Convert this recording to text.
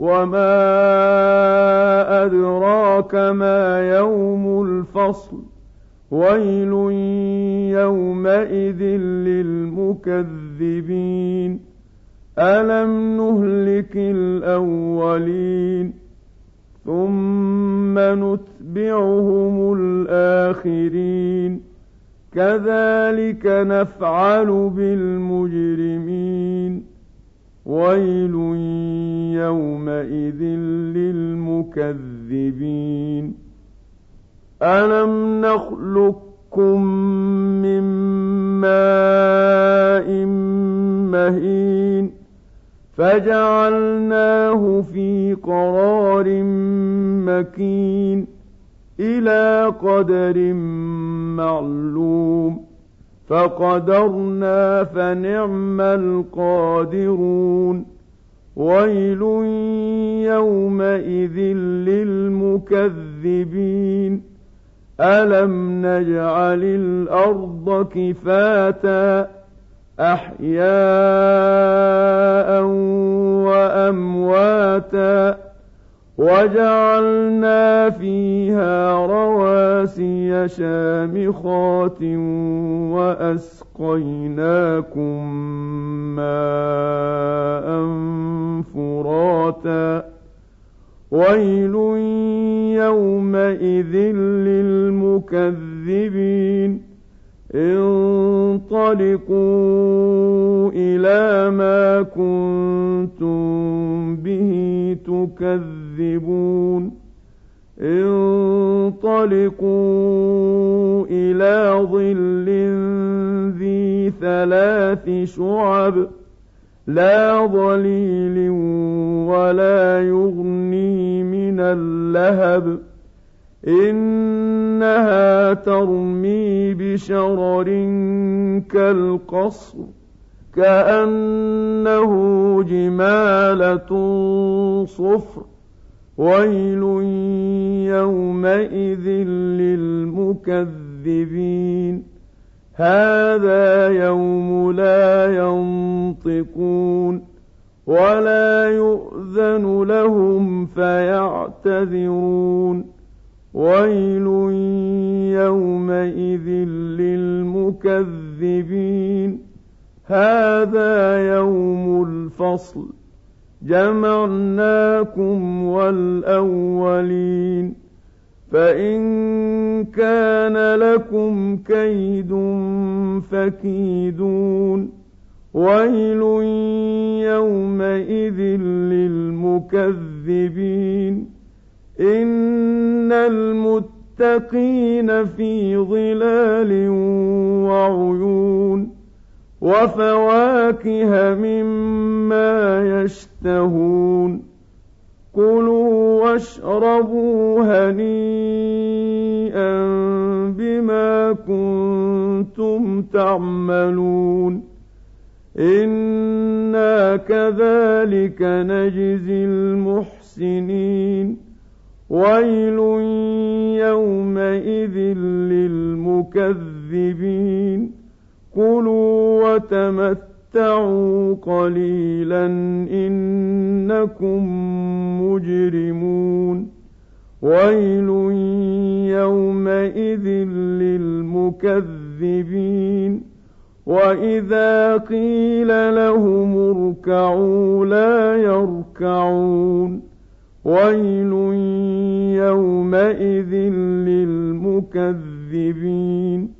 وما ادراك ما يوم الفصل ويل يومئذ للمكذبين الم نهلك الاولين ثم نتبعهم الاخرين كذلك نفعل بالمجرمين ويل يومئذ للمكذبين الم نخلقكم من ماء مهين فجعلناه في قرار مكين إلى قدر معلوم فقدرنا فنعم القادرون. ويل يومئذ للمكذبين. ألم نجعل الأرض كفاتا؟ أحياء وأمواتا. وجعلنا فيها رواسي شامخات وأسقيناكم ماء فراتا. ويل يومئذ للمكذبين. انطلقوا إلى ما كنتم به تكذبون. انطلقوا إلى ظل ذي ثلاث شعب لا ظليل ولا يغني من اللهب. إنها ترمي بشرر كالقصر كأنه جمالة صفر. ويل يومئذ للمكذبين هذا يوم لا ينطقون ولا يؤذن لهم فيعتذرون ويل يومئذ للمكذبين هذا يوم الفصل جمعناكم والأولين فإن كان لكم كيد فكيدون ويل يومئذ للمكذبين إن المتقين في ظلال وعيون وفواكه مما يشتهون كلوا واشربوا هنيئا بما كنتم تعملون. أنا كذلك نجزي المحسنين. ويل يومئذ للمكذبين. كلوا وتمتعوا قليلا انكم مجرمون ويل يومئذ للمكذبين واذا قيل لهم اركعوا لا يركعون ويل يومئذ للمكذبين